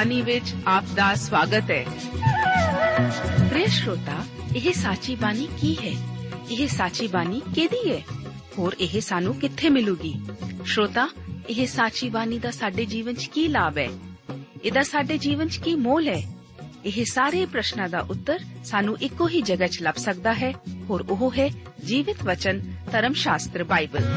ਬਾਣੀ ਵਿੱਚ ਆਪ ਦਾ ਸਵਾਗਤ ਹੈ। ਪ੍ਰਿਯ ਸ਼ਰੋਤਾ, ਇਹ ਸਾਚੀ ਬਾਣੀ ਕੀ ਹੈ? ਇਹ ਸਾਚੀ ਬਾਣੀ ਕਿਹਦੀ ਹੈ? ਹੋਰ ਇਹ ਸਾਨੂੰ ਕਿੱਥੇ ਮਿਲੂਗੀ? ਸ਼ਰੋਤਾ, ਇਹ ਸਾਚੀ ਬਾਣੀ ਦਾ ਸਾਡੇ ਜੀਵਨ 'ਚ ਕੀ ਲਾਭ ਹੈ? ਇਹਦਾ ਸਾਡੇ ਜੀਵਨ 'ਚ ਕੀ ਮੋਲ ਹੈ? ਇਹ ਸਾਰੇ ਪ੍ਰਸ਼ਨਾਂ ਦਾ ਉੱਤਰ ਸਾਨੂੰ ਇੱਕੋ ਹੀ ਜਗ੍ਹਾ 'ਚ ਲੱਭ ਸਕਦਾ ਹੈ। ਹੋਰ ਉਹ ਹੈ ਜੀਵਿਤ ਵਚਨ, ਧਰਮ ਸ਼ਾਸਤਰ, ਬਾਈਬਲ।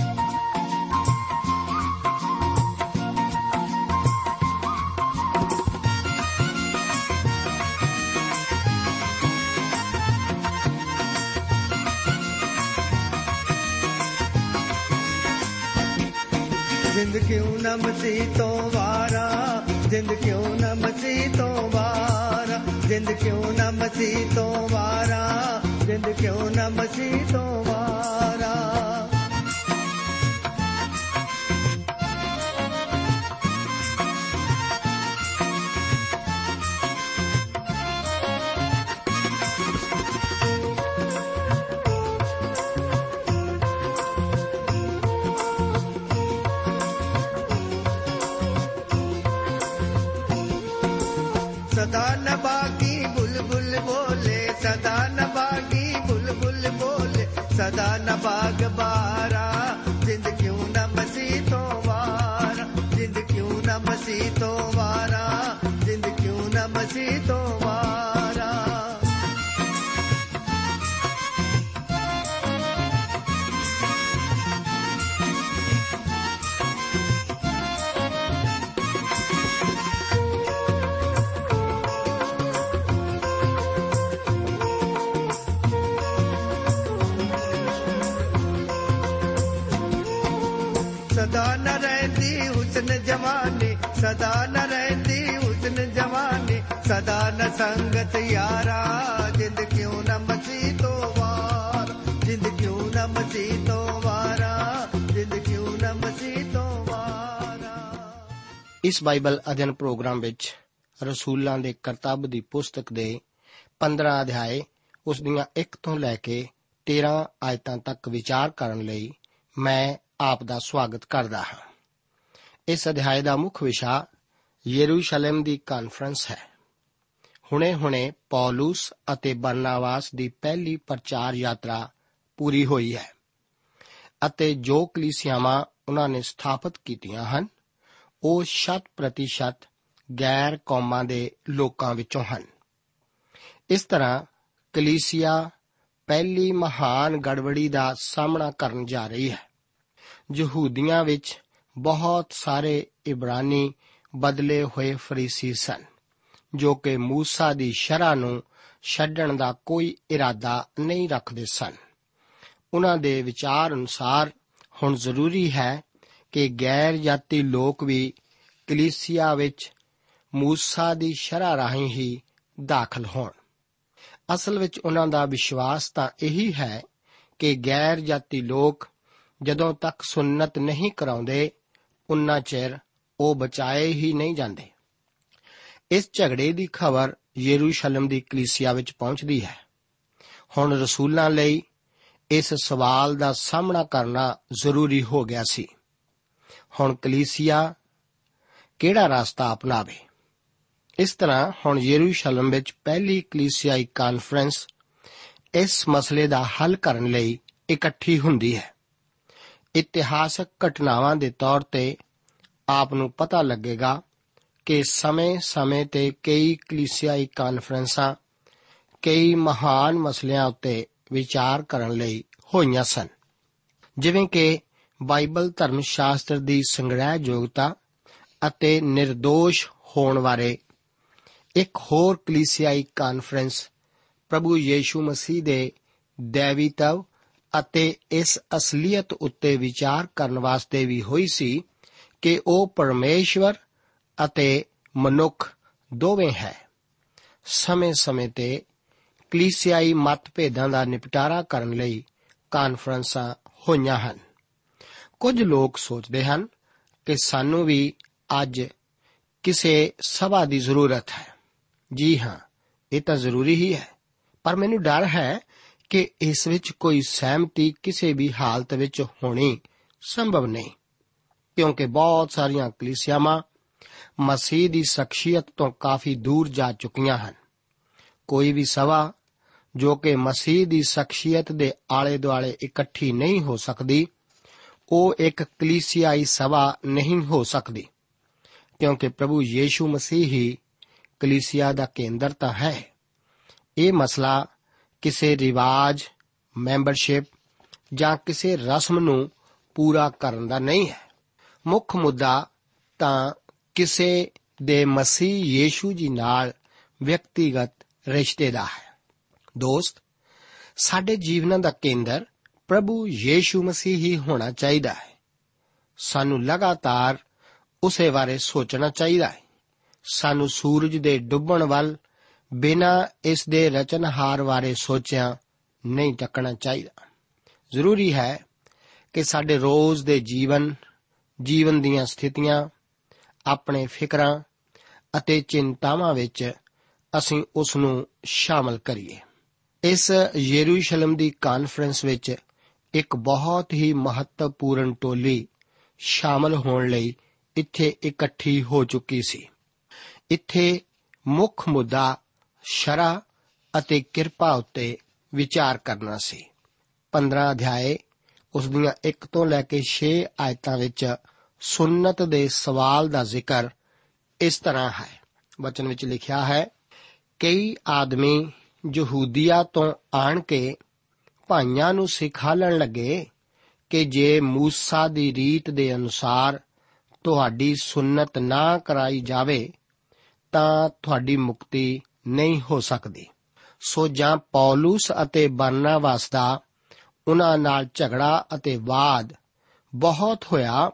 ਜਿੰਦ ਕਿਉਂ ਨਾ ਮਸੀਹ ਤੋਂ ਵਾਰਾ? ਜਿੰਦ ਕਿਉਂ ਨਾ ਮਸੀਹ ਤੋਂ ਵਾਰਾ? ਜਿੰਦ ਕਿਉਂ ਨਾ ਮਸੀਹ ਤੋਂ ਵਾਰਾ? ਜਿੰਦ ਕਿਉਂ ਨਾ ਮਸੀਹ ਤੋਂ ਵਾਰਾ? ਜਵਾਨੀ ਸਦਾ ਨ ਰਹਿੰਦੀ ਹੁਸਨ ਜਵਾਨੀ ਸਦਾ ਨ ਸੰਗਤ ਯਾਰਾ ਜਿੰਦ ਕਿਉਂ ਨ ਮਸੀਹ ਤੋਂ ਵਾਰ ਜਿੰਦ ਕਿਉਂ ਨ ਮਸੀਹ ਤੋਂ ਵਾਰਾ ਜਿੰਦ ਕਿਉਂ ਨ ਮਸੀਹ ਤੋਂ ਵਾਰਾ ਇਸ ਬਾਈਬਲ ਅਧਿਐਨ ਪ੍ਰੋਗਰਾਮ ਵਿੱਚ ਰਸੂਲਾਂ ਦੇ ਕਰਤੱਵ ਦੀ ਪੁਸਤਕ ਦੇ 15 ਅਧਿਆਏ ਉਸ ਦੀਆਂ 1 ਤੋਂ ਲੈ ਕੇ 13 ਆਇਤਾਂ ਤੱਕ ਵਿਚਾਰ ਕਰਨ ਲਈ ਮੈਂ ਆਪ ਦਾ ਸਵਾਗਤ ਕਰਦਾ ਹਾਂ ਇਸ ਅਧਿਆਏ ਦਾ ਮੁੱਖ ਵਿਸ਼ਾ ਯਰੂਸ਼ਲਮ ਦੀ ਕਾਨਫਰੰਸ ਹੈ। ਹੁਣੇ-ਹੁਣੇ ਪੌਲਸ ਅਤੇ ਬਰਨਾਵਾਸ ਦੀ ਪਹਿਲੀ ਪ੍ਰਚਾਰ ਯਾਤਰਾ ਪੂਰੀ ਹੋਈ ਹੈ ਅਤੇ ਜੋ ਕਲੀਸਿਆਵਾਂ ਉਹਨਾਂ ਨੇ ਸਥਾਪਿਤ ਕੀਤੀਆਂ ਹਨ, ਉਹ ਸ਼ਤ ਪ੍ਰਤੀਸ਼ਤ ਗੈਰ ਕੌਮਾਂ ਦੇ ਲੋਕਾਂ ਵਿੱਚੋਂ ਹਨ। ਇਸ ਤਰ੍ਹਾਂ ਕਲੀਸਿਆ ਪਹਿਲੀ ਮਹਾਨ ਗੜਬੜੀ ਦਾ ਸਾਹਮਣਾ ਕਰਨ ਜਾ ਰਹੀ ਹੈ। ਯਹੂਦੀਆਂ ਵਿੱਚ ਬਹੁਤ ਸਾਰੇ ਇਬਰਾਨੀ ਬਦਲੇ ਹੋਏ ਫਰੀਸੀ ਸਨ, ਜੋ ਕਿ ਮੂਸਾ ਦੀ ਸ਼ਰ੍ਹਾ ਨੂੰ ਛੱਡਣ ਦਾ ਕੋਈ ਇਰਾਦਾ ਨਹੀਂ ਰੱਖਦੇ ਸਨ। ਉਹਨਾਂ ਦੇ ਵਿਚਾਰ ਅਨੁਸਾਰ ਹੁਣ ਜ਼ਰੂਰੀ ਹੈ ਕਿ ਗੈਰ ਜਾਤੀ ਲੋਕ ਵੀ ਕਲੀਸਿਆ ਵਿੱਚ ਮੂਸਾ ਦੀ ਸ਼ਰ੍ਹਾ ਰਾਹੀਂ ਹੀ ਦਾਖਲ ਹੋਣ। ਅਸਲ ਵਿੱਚ ਉਹਨਾਂ ਦਾ ਵਿਸ਼ਵਾਸ ਤਾਂ ਇਹੀ ਹੈ ਕਿ ਗੈਰ ਜਾਤੀ ਲੋਕ ਜਦੋਂ ਤੱਕ ਸੁਨਨਤ ਨਹੀਂ ਕਰਾਉਂਦੇ ਉਨਾ ਚਿਰ ਉਹ ਬਚਾਏ ਹੀ ਨਹੀਂ ਜਾਂਦੇ। ਇਸ ਝਗੜੇ ਦੀ ਖਬਰ ਯਰੂਸ਼ਲਮ ਦੀ ਕਲੀਸਿਆ ਵਿੱਚ ਪਹੁੰਚਦੀ ਹੈ। ਹੁਣ ਰਸੂਲਾਂ ਲਈ ਇਸ ਸਵਾਲ ਦਾ ਸਾਹਮਣਾ ਕਰਨਾ ਜ਼ਰੂਰੀ ਹੋ ਗਿਆ ਸੀ। ਹੁਣ ਕਲੀਸਿਆ ਕਿਹੜਾ ਰਸਤਾ ਅਪਣਾਵੇ? ਇਸ ਤਰ੍ਹਾਂ ਹੁਣ ਯਰੂਸ਼ਲਮ ਵਿੱਚ ਪਹਿਲੀ ਕਲੀਸਿਆਈ ਕਾਨਫਰੰਸ ਇਸ ਮਸਲੇ ਦਾ ਹੱਲ ਕਰਨ ਲਈ ਇਕੱਠੀ ਹੁੰਦੀ ਹੈ। ਇਤਿਹਾਸਕ ਘਟਨਾਵਾਂ ਦੇ ਤੌਰ ਤੇ ਆਪ ਨੂੰ ਪਤਾ ਲੱਗੇਗਾ ਕਿ ਸਮੇਂ-ਸਮੇਂ ਤੇ ਕਈ ਕਲੀਸਿਆਈ ਕਾਨਫਰੰਸਾਂ, ਕਈ ਮਹਾਨ ਮਸਲਿਆਂ ਉੱਤੇ ਵਿਚਾਰ ਕਰਨ ਲਈ ਹੋਈਆਂ ਸਨ। ਜਿਵੇਂ ਕਿ ਬਾਈਬਲ ਧਰਮ ਸ਼ਾਸਤਰ ਦੀ ਸੰਗ੍ਰਹਿਯੋਗਤਾ ਅਤੇ નિર્ਦੋਸ਼ ਹੋਣ ਬਾਰੇ ਇੱਕ ਹੋਰ ਕਲੀਸਿਆਈ ਕਾਨਫਰੰਸ ਪ੍ਰਭੂ ਯੀਸ਼ੂ ਮਸੀਹ ਦੇ ਦੇਵੀਤਵ ਅਤੇ ਇਸ ਅਸਲੀਅਤ ਉੱਤੇ ਵਿਚਾਰ ਕਰਨ ਵਾਸਤੇ ਵੀ ਹੋਈ ਸੀ ਕਿ ਉਹ ਪਰਮੇਸ਼ਵਰ ਅਤੇ ਮਨੁੱਖ ਦੋਵੇਂ ਹੈ। ਸਮੇਂ-ਸਮੇਂ ਤੇ ਕਲੀਸਿਆਈ ਮਤਭੇਦਾਂ ਦਾ ਨਿਪਟਾਰਾ ਕਰਨ ਲਈ ਕਾਨਫਰੰਸਾਂ ਹੋਈਆਂ ਹਨ। ਕੁਝ ਲੋਕ ਸੋਚਦੇ ਹਨ ਕਿ ਸਾਨੂੰ ਵੀ ਅੱਜ ਕਿਸੇ ਸਭਾ ਦੀ ਜ਼ਰੂਰਤ ਹੈ। ਜੀ ਹਾਂ, ਇਹ ਤਾਂ ਜ਼ਰੂਰੀ ਹੀ ਹੈ। ਪਰ ਮੈਨੂੰ ਡਰ ਹੈ ਕਿ ਇਸ ਵਿੱਚ ਕੋਈ ਸਹਿਮਤੀ ਕਿਸੇ ਵੀ ਹਾਲਤ ਵਿੱਚ ਹੋਣੀ ਸੰਭਵ ਨਹੀਂ। ਕਿਉਂਕਿ ਬਹੁਤ ਸਾਰੀਆਂ ਕਲੀਸਿਆਵਾਂ ਮਸੀਹ ਦੀ ਸ਼ਖਸੀਅਤ ਤੋਂ ਕਾਫੀ ਦੂਰ ਜਾ ਚੁੱਕੀਆਂ ਹਨ। ਕੋਈ ਵੀ ਸਭਾ ਜੋ ਕਿ ਮਸੀਹ ਦੀ ਸ਼ਖਸੀਅਤ ਦੇ ਆਲੇ ਦੁਆਲੇ ਇਕੱਠੀ ਨਹੀਂ ਹੋ ਸਕਦੀ, ਉਹ ਇੱਕ ਕਲੀਸਿਆਈ ਸਭਾ ਨਹੀਂ ਹੋ ਸਕਦੀ। ਕਿਉਂਕਿ ਪ੍ਰਭੂ ਯੀਸ਼ੂ ਮਸੀਹ ਹੀ ਕਲੀਸਿਆ ਦਾ ਕੇਂਦਰ ਤਾਂ ਹੈ। ਇਹ ਮਸਲਾ ਕਿਸੇ ਰਿਵਾਜ ਮੈਂਬਰਸ਼ਿਪ ਜਾਂ ਕਿਸੇ ਰਸਮ ਨੂੰ ਪੂਰਾ ਕਰਨ ਦਾ ਨਹੀਂ ਹੈ। ਮੁੱਖ ਮੁੱਦਾ ਤਾਂ ਕਿਸੇ ਦੇ ਮਸੀਹ ਯੀਸ਼ੂ ਜੀ ਨਾਲ ਵਿਅਕਤੀਗਤ ਰਿਸ਼ਤੇ ਦਾ ਹੈ। ਦੋਸਤ, ਸਾਡੇ ਜੀਵਨਾਂ ਦਾ ਕੇਂਦਰ ਪ੍ਰਭੂ ਯੀਸ਼ੂ ਮਸੀਹ ਹੀ ਹੋਣਾ ਚਾਹੀਦਾ ਹੈ। ਸਾਨੂੰ ਲਗਾਤਾਰ ਉਸੇ ਬਾਰੇ ਸੋਚਣਾ ਚਾਹੀਦਾ ਹੈ। ਸਾਨੂੰ ਸੂਰਜ ਦੇ ਡੁੱਬਣ ਵੱਲ ਬਿਨਾਂ ਇਸ ਦੇ ਰਚਨਹਾਰ ਬਾਰੇ ਸੋਚਿਆ ਨਹੀਂ ਟੱਕਣਾ ਚਾਹੀਦਾ। ਜ਼ਰੂਰੀ ਹੈ ਕਿ ਸਾਡੇ ਰੋਜ਼ ਦੇ ਜੀਵਨ ਜੀਵਨ ਦੀਆਂ ਸਥਿਤੀਆਂ, ਆਪਣੇ ਫਿਕਰਾਂ ਅਤੇ ਚਿੰਤਾਵਾਂ ਵਿੱਚ ਅਸੀਂ ਉਸ ਨੂੰ ਸ਼ਾਮਲ ਕਰੀਏ। ਇਸ ਯਰੂਸ਼ਲਮ ਦੀ ਕਾਨਫਰੰਸ ਵਿੱਚ ਇੱਕ ਬਹੁਤ ਹੀ ਮਹੱਤਵਪੂਰਨ ਟੋਲੀ ਸ਼ਾਮਲ ਹੋਣ ਲਈ ਇੱਥੇ ਇਕੱਠੀ ਹੋ ਚੁੱਕੀ ਸੀ। ਇੱਥੇ ਮੁੱਖ ਮੁੱਦਾ ਸ਼ਰਾ ਅਤੇ ਕਿਰਪਾ ਉੱਤੇ ਵਿਚਾਰ ਕਰਨਾ ਸੀ। 15 ਅਧਿਆਏ, ਉਸ ਦੀਆਂ 1 ਤੋਂ ਲੈ ਕੇ 6 ਆਇਤਾਂ ਵਿੱਚ ਸੁਨਨਤ ਦੇ ਸਵਾਲ ਦਾ ਜ਼ਿਕਰ ਇਸ ਤਰ੍ਹਾਂ ਹੈ। ਵਚਨ ਵਿੱਚ ਲਿਖਿਆ ਹੈ, ਕਈ ਆਦਮੀ ਯਹੂਦੀਆ ਤੋਂ ਆਣ ਕੇ ਭਾਈਆਂ ਨੂੰ ਸਿਖਾਲਣ ਲੱਗੇ ਕਿ ਜੇ ਮੂਸਾ ਦੀ ਰੀਤ ਦੇ ਅਨੁਸਾਰ ਤੁਹਾਡੀ ਸੁਨਨਤ ਨਾ ਕਰਾਈ ਜਾਵੇ, ਤਾਂ ਤੁਹਾਡੀ ਮੁਕਤੀ ਨਹੀਂ ਹੋ ਸਕਦੀ। ਸੋ ਜਾਂ ਪੌਲਸ ਅਤੇ ਬਰਨਾਬਾਸ ਦਾ ਉਹਨਾਂ ਨਾਲ ਝਗੜਾ ਅਤੇ ਵਾਦ ਬਹੁਤ ਹੋਇਆ,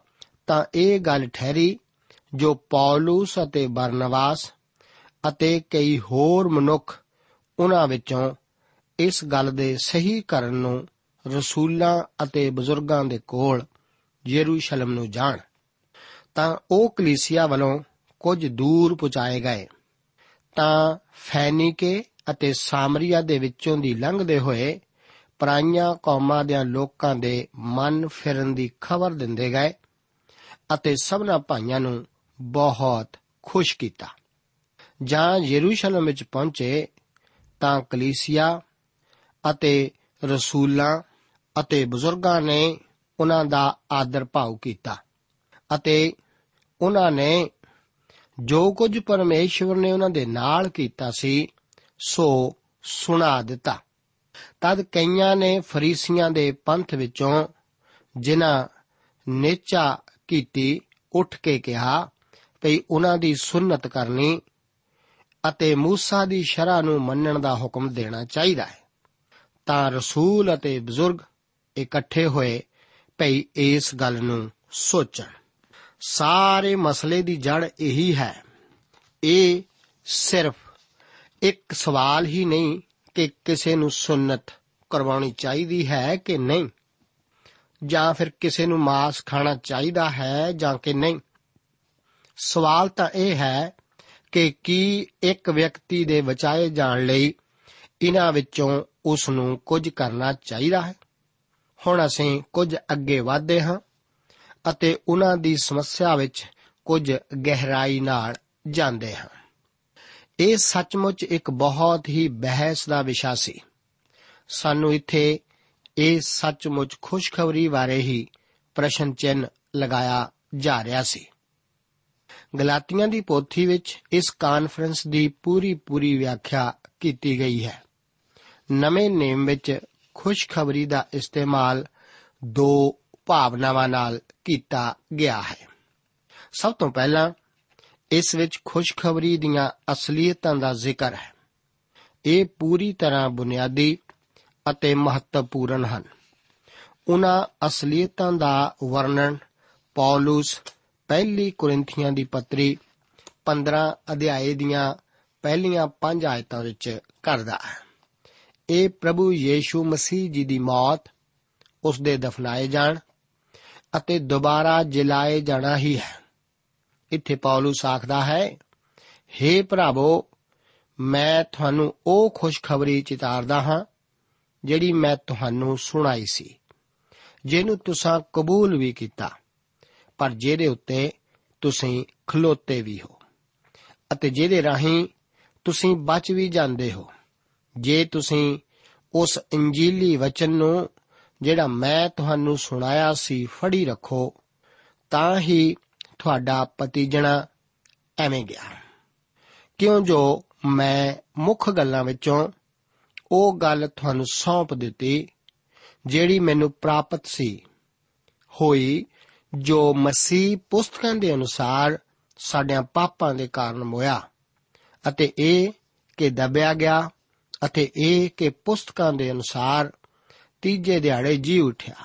ਤਾਂ ਇਹ ਗੱਲ ਠਹਿਰੀ ਜੋ ਪੌਲਸ ਅਤੇ ਬਰਨਵਾਸ ਅਤੇ ਕਈ ਹੋਰ ਮਨੁੱਖ ਉਹਨਾਂ ਵਿੱਚੋਂ ਇਸ ਗੱਲ ਦੇ ਸਹੀ ਕਰਨ ਨੂੰ ਰਸੂਲਾਂ ਅਤੇ ਬਜ਼ੁਰਗਾਂ ਦੇ ਕੋਲ ਯਰੂਸ਼ਲਮ ਨੂੰ ਜਾਣ। ਤਾਂ ਉਹ ਕਲੀਸਿਆ ਵੱਲੋਂ ਕੁਝ ਦੂਰ ਪਹੁੰਚਾਏ ਗਏ। ਤਾਂ ਫੈਨੀਕੇ ਅਤੇ ਸਾਮਰੀਆ ਦੇ ਵਿੱਚੋਂ ਦੀ ਲੰਘਦੇ ਹੋਏ ਪਰਾਈਆਂ ਕੌਮਾਂ ਦੇ ਲੋਕਾਂ ਦੇ ਮਨ ਫਿਰਨ ਦੀ ਖਬਰ ਦਿੰਦੇ ਗਏ ਅਤੇ ਸਭਨਾ ਭਾਈਆਂ ਨੂੰ ਬਹੁਤ ਖੁਸ਼ ਕੀਤਾ। ਜਾਂ ਯਰੂਸ਼ਲਮ ਵਿੱਚ ਪਹੁੰਚੇ ਤਾਂ ਕਲੀਸਿਆ ਅਤੇ ਰਸੂਲਾਂ ਅਤੇ ਬਜ਼ੁਰਗਾਂ ਨੇ ਉਹਨਾਂ ਦਾ ਆਦਰ ਭਾਉ ਕੀਤਾ ਅਤੇ ਉਹਨਾਂ ਨੇ ਜੋ ਕੁਝ ਪਰਮੇਸ਼ਵਰ ਨੇ ਉਹਨਾਂ ਦੇ ਨਾਲ ਕੀਤਾ ਸੀ ਸੋ ਸੁਣਾ ਦਿੱਤਾ ਤਦ ਕਈਆਂ ਨੇ ਫਰੀਸੀਆਂ ਦੇ ਪੰਥ ਵਿੱਚੋਂ ਜਿਨ੍ਹਾਂ ਨੇਚਾ ਕੀਤੀ ਉੱਠ ਕੇ ਕਿਹਾ ਭਈ ਉਹਨਾਂ ਦੀ ਸੁਨਨਤ ਕਰਨੀ ਅਤੇ موسی ਦੀ ਸ਼ਰ੍ਹਾ ਨੂੰ ਮੰਨਣ ਦਾ ਹੁਕਮ ਦੇਣਾ ਚਾਹੀਦਾ ਹੈ ਤਾਂ ਰਸੂਲ ਅਤੇ ਬਜ਼ੁਰਗ ਇਕੱਠੇ ਹੋਏ ਭਈ ਇਸ ਗੱਲ ਨੂੰ ਸੋਚਣ ਸਾਰੇ ਮਸਲੇ ਦੀ ਜੜ ਇਹੀ ਹੈ। ਇਹ ਸਿਰਫ ਇੱਕ ਸਵਾਲ ਹੀ ਨਹੀਂ ਕਿ ਕਿਸੇ ਨੂੰ ਸੁਨਨਤ ਕਰਵਾਉਣੀ ਚਾਹੀਦੀ ਹੈ ਕਿ ਨਹੀਂ, ਜਾਂ ਫਿਰ ਕਿਸੇ ਨੂੰ ਮਾਸ ਖਾਣਾ ਚਾਹੀਦਾ ਹੈ ਜਾਂ ਕਿ ਨਹੀਂ। ਸਵਾਲ ਤਾਂ ਇਹ ਹੈ ਕਿ ਕੀ ਇੱਕ ਵਿਅਕਤੀ ਦੇ ਬਚਾਏ ਜਾਣ ਲਈ ਇਹਨਾਂ ਵਿੱਚੋਂ ਉਸ ਨੂੰ ਕੁਝ ਕਰਨਾ ਚਾਹੀਦਾ ਹੈ। ਹੁਣ ਅਸੀਂ ਕੁਝ ਅੱਗੇ ਵਧਦੇ ਹਾਂ। ਅਤੇ ਉਹਨਾਂ ਦੀ ਸਮੱਸਿਆ ਵਿੱਚ ਕੁਝ ਗਹਿਰਾਈ ਨਾਲ ਜਾਂਦੇ ਹਾਂ। ਇਹ ਸੱਚਮੁੱਚ ਇੱਕ ਬਹੁਤ ਹੀ ਬਹਿਸ ਦਾ ਵਿਸ਼ਾ ਸੀ। ਸਾਨੂੰ ਇੱਥੇ ਇਹ ਸੱਚਮੁੱਚ ਖੁਸ਼ਖਬਰੀ ਬਾਰੇ ਹੀ ਪ੍ਰਸ਼ਨ ਚਿੰਨ ਲਗਾਇਆ ਜਾ ਰਿਹਾ ਸੀ। ਗਲਾਤੀਆਂ ਦੀ ਪੋਥੀ ਵਿੱਚ ਇਸ ਕਾਨਫਰੰਸ ਦੀ ਪੂਰੀ ਪੂਰੀ ਵਿਆਖਿਆ ਕੀਤੀ ਗਈ ਹੈ। ਨਵੇਂ ਨੇਮ ਵਿੱਚ ਖੁਸ਼ਖਬਰੀ ਦਾ ਇਸਤੇਮਾਲ ਦੋ ਭਾਵਨਾਵਾਂ ਨਾਲ ਕੀਤਾ ਗਿਆ ਹੈ। ਸਭ ਤੋਂ ਪਹਿਲਾਂ ਇਸ ਵਿੱਚ ਖੁਸ਼ਖਬਰੀ ਦੀਆਂ ਅਸਲੀਅਤਾਂ ਦਾ ਜ਼ਿਕਰ ਹੈ। ਇਹ ਪੂਰੀ ਤਰ੍ਹਾਂ ਬੁਨਿਆਦੀ ਅਤੇ ਮਹੱਤਵਪੂਰਨ ਹਨ। ਉਹਨਾਂ ਅਸਲੀਅਤਾਂ ਦਾ ਵਰਣਨ ਪੌਲਸ ਪਹਿਲੀ ਕੁਰਿੰਥੀਆਂ ਦੀ ਪੱਤਰੀ 15 ਅਧਿਆਏ ਦੀਆਂ ਪਹਿਲੀਆਂ 5 ਆਇਤਾਂ ਵਿੱਚ ਕਰਦਾ ਹੈ। ਇਹ ਪ੍ਰਭੂ ਯੀਸ਼ੂ ਮਸੀਹ ਜੀ ਦੀ ਮੌਤ ਉਸ ਦੇ ਦਫਨਾਏ ਜਾਣ ਅਤੇ ਦੁਬਾਰਾ ਜਿਲਾਏ ਜਾਣਾ ਹੀ ਹੈ। ਇੱਥੇ ਪੌਲਸ ਆਖਦਾ ਹੈ हे ਭਰਾਵੋ, ਮੈਂ ਤੁਹਾਨੂੰ ਉਹ ਖੁਸ਼ਖਬਰੀ ਚਿਤਾਰਦਾ ਹਾਂ, ਜਿਹੜੀ ਮੈਂ ਤੁਹਾਨੂੰ ਸੁਣਾਈ ਸੀ, ਜਿਹਨੂੰ ਤੁਸੀਂ ਕਬੂਲ ਵੀ ਕੀਤਾ, ਪਰ ਜਿਹਦੇ ਉੱਤੇ ਤੁਸੀਂ ਖਲੋਤੇ ਵੀ ਹੋ, ਅਤੇ ਜਿਹਦੇ ਰਾਹੀਂ ਤੁਸੀਂ ਬਚ ਵੀ ਜਾਂਦੇ ਹੋ, ਜੇ ਤੁਸੀਂ ਉਸ ਇੰਜੀਲੀ ਵਚਨ ਨੂੰ ਜਿਹੜਾ ਮੈਂ ਤੁਹਾਨੂੰ ਸੁਣਾਇਆ ਸੀ, ਫੜੀ ਰੱਖੋ। ਤਾਂ ਹੀ ਤੁਹਾਡਾ ਪਤੀਜਣਾ ਐਵੇਂ ਗਿਆ। ਕਿਉਂ ਜੋ ਮੈਂ ਮੁੱਖ ਗੱਲਾਂ ਵਿੱਚੋਂ ਉਹ ਗੱਲ ਤੁਹਾਨੂੰ ਸੌਂਪ ਦਿੱਤੀ, ਜਿਹੜੀ ਮੈਨੂੰ ਪ੍ਰਾਪਤ ਸੀ। ਹੋਈ ਜੋ ਮਸੀਹ ਪੁਸਤਕਾਂ ਦੇ ਅਨੁਸਾਰ ਸਾਡਿਆਂ ਪਾਪਾਂ ਦੇ ਕਾਰਨ ਹੋਇਆ ਅਤੇ ਇਹ ਕਿ ਦਬਿਆ ਗਿਆ, ਅਤੇ ਇਹ ਕਿ ਪੁਸਤਕਾਂ ਦੇ ਅਨੁਸਾਰ ਤੀਜੇ ਦਿਹਾੜੇ ਜੀ ਉਠਿਆ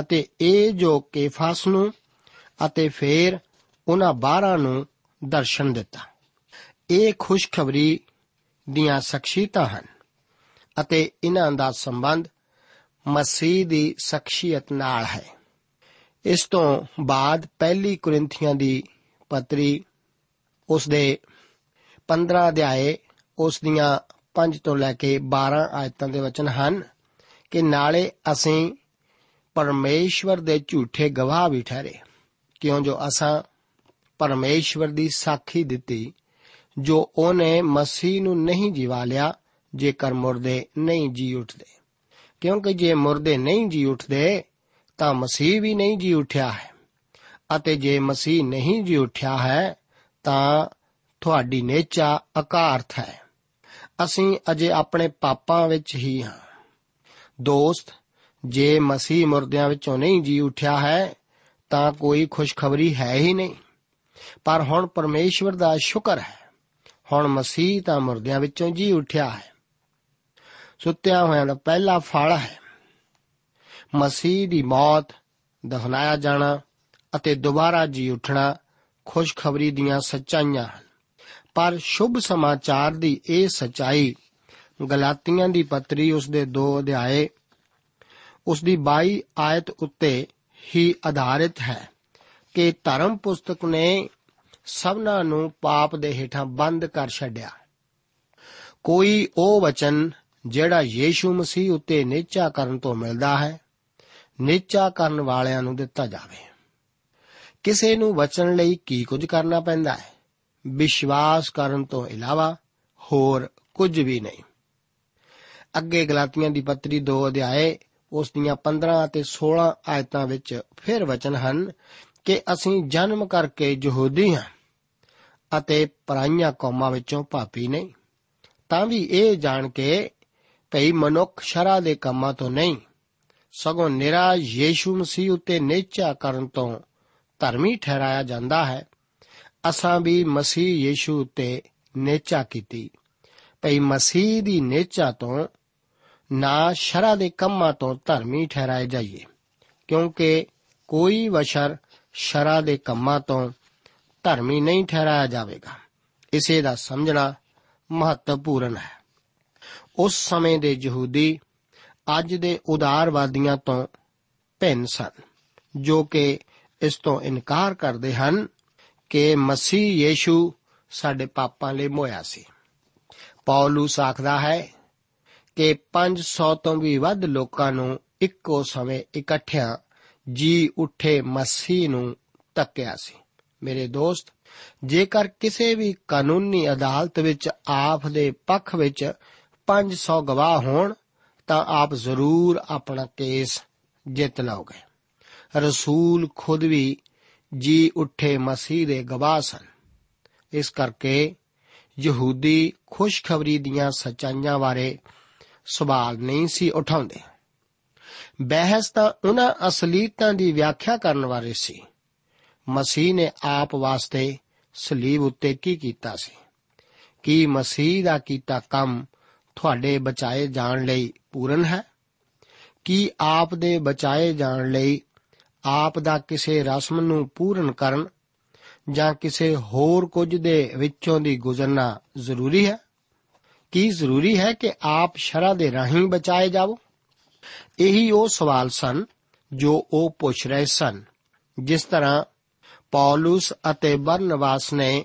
ਅਤੇ ਇਹ ਜੋ ਕੇਫਾਸ ਨੂੰ ਅਤੇ ਫੇਰ ਉਹਨਾਂ ਬਾਰਾਂ ਨੂੰ ਦਰਸ਼ਨ ਦਿੱਤਾ। ਇਹ ਖੁਸ਼ਖਬਰੀ ਦੀਆਂ ਸ਼ਖਸੀਅਤਾਂ ਹਨ ਅਤੇ ਇਹਨਾਂ ਦਾ ਸੰਬੰਧ ਮਸੀਹ ਦੀ ਸ਼ਖਸੀਅਤ ਨਾਲ ਹੈ। ਇਸ ਤੋਂ ਬਾਅਦ ਪਹਿਲੀ ਕੁਰਿੰਥੀਆਂ ਦੀ ਪੱਤਰੀ ਉਸ ਦੇ 15 ਅਧਿਆਏ ਉਸ ਦੀਆਂ 5 ਤੋਂ ਲੈ ਕੇ 12 ਆਇਤਾਂ ਦੇ ਵਚਨ ਹਨ। ਕਿ ਨਾਲੇ ਅਸੀਂ ਪਰਮੇਸ਼ਵਰ ਦੇ ਝੂਠੇ ਗਵਾਹ ਵੀ ਠਹਿਰੇ। ਕਿਉਂ ਜੋ ਅਸਾਂ ਪਰਮੇਸ਼ਵਰ ਦੀ ਸਾਖੀ ਦਿੱਤੀ, ਜੋ ਉਹਨੇ ਮਸੀਹ ਨੂੰ ਨਹੀਂ ਜਿਵਾ ਲਿਆ, ਜੇਕਰ ਮੁਰਦੇ ਨਹੀਂ ਜੀ ਉੱਠਦੇ। ਕਿਉਂਕਿ ਜੇ ਮੁਰਦੇ ਨਹੀਂ ਜੀ ਉੱਠਦੇ, ਤਾਂ ਮਸੀਹ ਵੀ ਨਹੀਂ ਜੀ ਉੱਠਿਆ ਹੈ। ਅਤੇ ਜੇ ਮਸੀਹ ਨਹੀਂ ਜੀ ਉੱਠਿਆ ਹੈ, ਤਾਂ ਤੁਹਾਡੀ ਨੇਚਾ ਅਕਾਰਥ ਹੈ। ਅਸੀਂ ਅਜੇ ਆਪਣੇ ਪਾਪਾਂ ਵਿੱਚ ਹੀ ਹਾਂ। ਦੋਸਤ, ਜੇ ਮਸੀਹ ਮੁਰਦਿਆਂ ਵਿੱਚੋਂ ਨਹੀਂ ਜੀ ਉੱਠਿਆ ਹੈ, ਤਾਂ ਕੋਈ ਖੁਸ਼ਖਬਰੀ ਹੈ ਹੀ ਨਹੀਂ। ਪਰ ਹੁਣ ਪਰਮੇਸ਼ਵਰ ਦਾ ਸ਼ੁਕਰ ਹੈ। ਹੁਣ ਮਸੀਹ ਤਾਂ ਮੁਰਦਿਆਂ ਵਿੱਚੋਂ ਜੀ ਉੱਠਿਆ ਹੈ। ਸੁੱਤਿਆਂ ਹੋਇਆਂ ਦਾ ਪਹਿਲਾ ਫਲ ਹੈ। ਮਸੀਹ ਦੀ ਮੌਤ, ਦਫਨਾਇਆ ਜਾਣਾ ਅਤੇ ਦੁਬਾਰਾ ਜੀ ਉੱਠਣਾ ਖੁਸ਼ਖਬਰੀ ਦੀਆਂ ਸੱਚਾਈਆਂ ਹਨ। ਪਰ ਸ਼ੁਭ ਸਮਾਚਾਰ ਦੀ ਇਹ ਸਚਾਈ ਗਲਾਤੀਆਂ ਦੀ ਪੱਤਰੀ ਉਸ ਦੇ 2 ਅਧਿਆਏ ਉਸ ਦੀ 22 ਆਇਤ ਉੱਤੇ ਹੀ ਆਧਾਰਿਤ ਹੈ ਕਿ ਧਰਮ ਪੁਸਤਕ ਨੇ ਸਭਨਾਂ ਨੂੰ ਪਾਪ ਦੇ ਹੇਠਾਂ ਬੰਦ ਕਰ ਛੱਡਿਆ। ਕੋਈ ਉਹ ਵਚਨ ਜਿਹੜਾ ਯੀਸ਼ੂ ਮਸੀਹ ਉੱਤੇ ਨਿਚਾ ਕਰਨ ਤੋਂ ਮਿਲਦਾ ਹੈ ਨਿਚਾ ਕਰਨ ਵਾਲਿਆਂ ਨੂੰ ਦਿੱਤਾ ਜਾਵੇ। ਕਿਸੇ ਨੂੰ ਵਚਨ ਲਈ ਕੀ ਕੁਝ ਕਰਨਾ ਪੈਂਦਾ ਹੈ? ਵਿਸ਼ਵਾਸ ਕਰਨ ਤੋਂ ਇਲਾਵਾ ਹੋਰ ਕੁਝ ਵੀ ਨਹੀਂ। ਅੱਗੇ ਗਲਾਤੀਆਂ ਦੀ ਪੱਤਰੀ 2 ਅਧਿਆਏ, ਉਸ ਦੀਆਂ 15 ਅਤੇ 16 ਆਇਤਾਂ ਵਿੱਚ ਫਿਰ ਵਚਨ ਹਨ ਕਿ ਅਸੀਂ ਜਨਮ ਕਰਕੇ ਯਹੂਦੀ ਹਾਂ ਅਤੇ ਪਰਾਈਆਂ ਕੌਮਾਂ ਵਿੱਚੋਂ ਪਾਪੀ ਨਹੀਂ। ਤਾਂ ਵੀ ਇਹ ਜਾਣ ਕੇ ਭਈ ਮਨੁੱਖ ਸ਼ਰਾ ਦੇ ਕੰਮਾਂ ਤੋਂ ਨਹੀਂ, ਸਗੋਂ ਨਿਰਾ ਯੀਸ਼ੂ ਮਸੀਹ ਉਤੇ ਨੇਚਾ ਕਰਨ ਤੋਂ ਧਰਮੀ ਠਹਿਰਾਇਆ ਜਾਂਦਾ ਹੈ। ਅਸਾਂ ਵੀ ਮਸੀਹ ਯੀਸ਼ੂ ਉਤੇ ਨੇਚਾ ਕੀਤੀ। ਭਈ ਮਸੀਹ ਦੀ ਨੇਚਾ ਤੋਂ ਨਾ ਸ਼ਰਾ ਦੇ ਕੰਮਾਂ ਤੋਂ ਧਰਮੀ ਠਹਿਰਾਏ ਜਾਈਏ, ਕਿਉਂਕਿ ਕੋਈ ਵਸ਼ਰ ਸ਼ਰਾ ਦੇ ਕੰਮਾਂ ਤੋਂ ਧਰਮੀ ਨਹੀਂ ਠਹਿਰਾਇਆ ਜਾਵੇਗਾ। ਇਸੇ ਦਾ ਸਮਝਣਾ ਮਹੱਤਵਪੂਰਨ ਹੈ। ਉਸ ਸਮੇਂ ਦੇ ਯਹੂਦੀ ਅੱਜ ਦੇ ਉਦਾਰਵਾਦੀਆਂ ਤੋਂ ਭਿੰਨ ਸਨ, ਜੋ ਕਿ ਇਸ ਤੋਂ ਇਨਕਾਰ ਕਰਦੇ ਹਨ ਕਿ ਮਸੀਹ ਯੀਸ਼ੂ ਸਾਡੇ ਪਾਪਾਂ ਲਈ ਮੋਇਆ ਸੀ। ਪੌਲਸ ਆਖਦਾ ਹੈ ਕਿ 500 ਤੋਂ ਵੀ ਵੱਧ ਲੋਕਾਂ ਨੂੰ ਇੱਕੋ ਸਮੇਂ ਇਕੱਠਿਆਂ ਜੀ ਉੱਠੇ ਮਸੀਹ ਨੂੰ ਤੱਕਿਆ ਸੀ। ਮੇਰੇ ਦੋਸਤ, ਜੇਕਰ ਕਿਸੇ ਵੀ ਕਾਨੂੰਨੀ ਅਦਾਲਤ ਵਿੱਚ ਆਪ ਦੇ ਪੱਖ ਵਿੱਚ 500 ਗਵਾਹ ਹੋਣ, ਤਾਂ ਆਪ ਜ਼ਰੂਰ ਆਪਣਾ ਕੇਸ ਜਿੱਤ ਲਓਗੇ। ਰਸੂਲ ਖੁਦ ਵੀ ਜੀ ਉੱਠੇ ਮਸੀਹ ਦੇ ਗਵਾਹ ਸਨ। ਇਸ ਕਰਕੇ ਯਹੂਦੀ ਖੁਸ਼ਖਬਰੀ ਦੀਆਂ ਸਚਾਈਆਂ ਬਾਰੇ ਸਵਾਲ ਨਹੀਂ ਸੀ ਉਠਾਉਂਦੇ। ਬਹਿਸ ਤਾਂ ਉਹਨਾਂ ਅਸਲੀਤਾਂ ਦੀ ਵਿਆਖਿਆ ਕਰਨ ਬਾਰੇ ਸੀ। ਮਸੀਹ ਨੇ ਆਪ ਵਾਸਤੇ ਸਲੀਬ ਉੱਤੇ ਕੀ ਕੀਤਾ ਸੀ? ਕੀ ਮਸੀਹ ਦਾ ਕੀਤਾ ਕੰਮ ਤੁਹਾਡੇ ਬਚਾਏ ਜਾਣ ਲਈ ਪੂਰਨ ਹੈ? ਕੀ ਆਪ ਦੇ ਬਚਾਏ ਜਾਣ ਲਈ ਆਪ ਦਾ ਕਿਸੇ ਰਸਮ ਨੂੰ ਪੂਰਨ ਕਰਨ ਜਾਂ ਕਿਸੇ ਹੋਰ ਕੁਝ ਦੇ ਵਿੱਚੋਂ ਦੀ ਗੁਜ਼ਰਨਾ ਜ਼ਰੂਰੀ ਹੈ? ਕੀ ਜ਼ਰੂਰੀ ਹੈ ਕਿ ਆਪ ਸ਼ਰਾ ਦੇ ਰਾਹੀਂ ਬਚਾਏ ਜਾਵੋ? ਇਹੀ ਉਹ ਸਵਾਲ ਸਨ ਜੋ ਉਹ ਪੁੱਛ ਰਹੇ ਸਨ, ਜਿਸ ਤਰ੍ਹਾਂ ਪੌਲਸ ਅਤੇ ਬਰਨਵਾਸ ਨੇ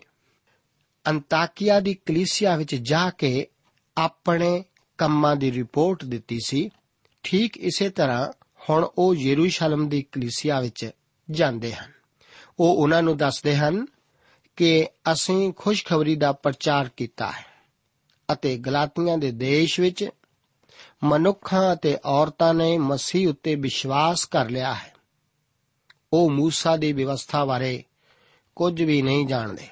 ਅੰਤਾਕਿਆ ਦੀ ਕਲੀਸਿਆ ਵਿੱਚ ਜਾ ਕੇ ਆਪਣੇ ਕੰਮਾਂ ਦੀ ਰਿਪੋਰਟ ਦਿੱਤੀ ਸੀ। ਠੀਕ ਇਸੇ ਤਰ੍ਹਾਂ ਹੁਣ ਉਹ ਯਰੂਸ਼ਲਮ ਦੀ ਕਲੀਸਿਆ ਵਿੱਚ ਜਾਂਦੇ ਹਨ। ਉਹ ਉਹਨਾਂ ਨੂੰ ਦੱਸਦੇ ਹਨ ਕਿ ਅਸੀਂ ਖੁਸ਼ਖਬਰੀ ਦਾ ਪ੍ਰਚਾਰ ਕੀਤਾ ਹੈ। ਅਤੇ ਗਲਾਤੀਆਂ ਦੇ ਦੇਸ਼ ਵਿੱਚ ਮਨੁੱਖਾਂ ਅਤੇ ਔਰਤਾਂ ਨੇ ਮਸੀਹ ਉੱਤੇ ਵਿਸ਼ਵਾਸ ਕਰ ਲਿਆ ਹੈ ਉਹ موسی ਦੀ ਵਿਵਸਥਾ ਬਾਰੇ ਕੁਝ ਵੀ ਨਹੀਂ ਜਾਣਦੇ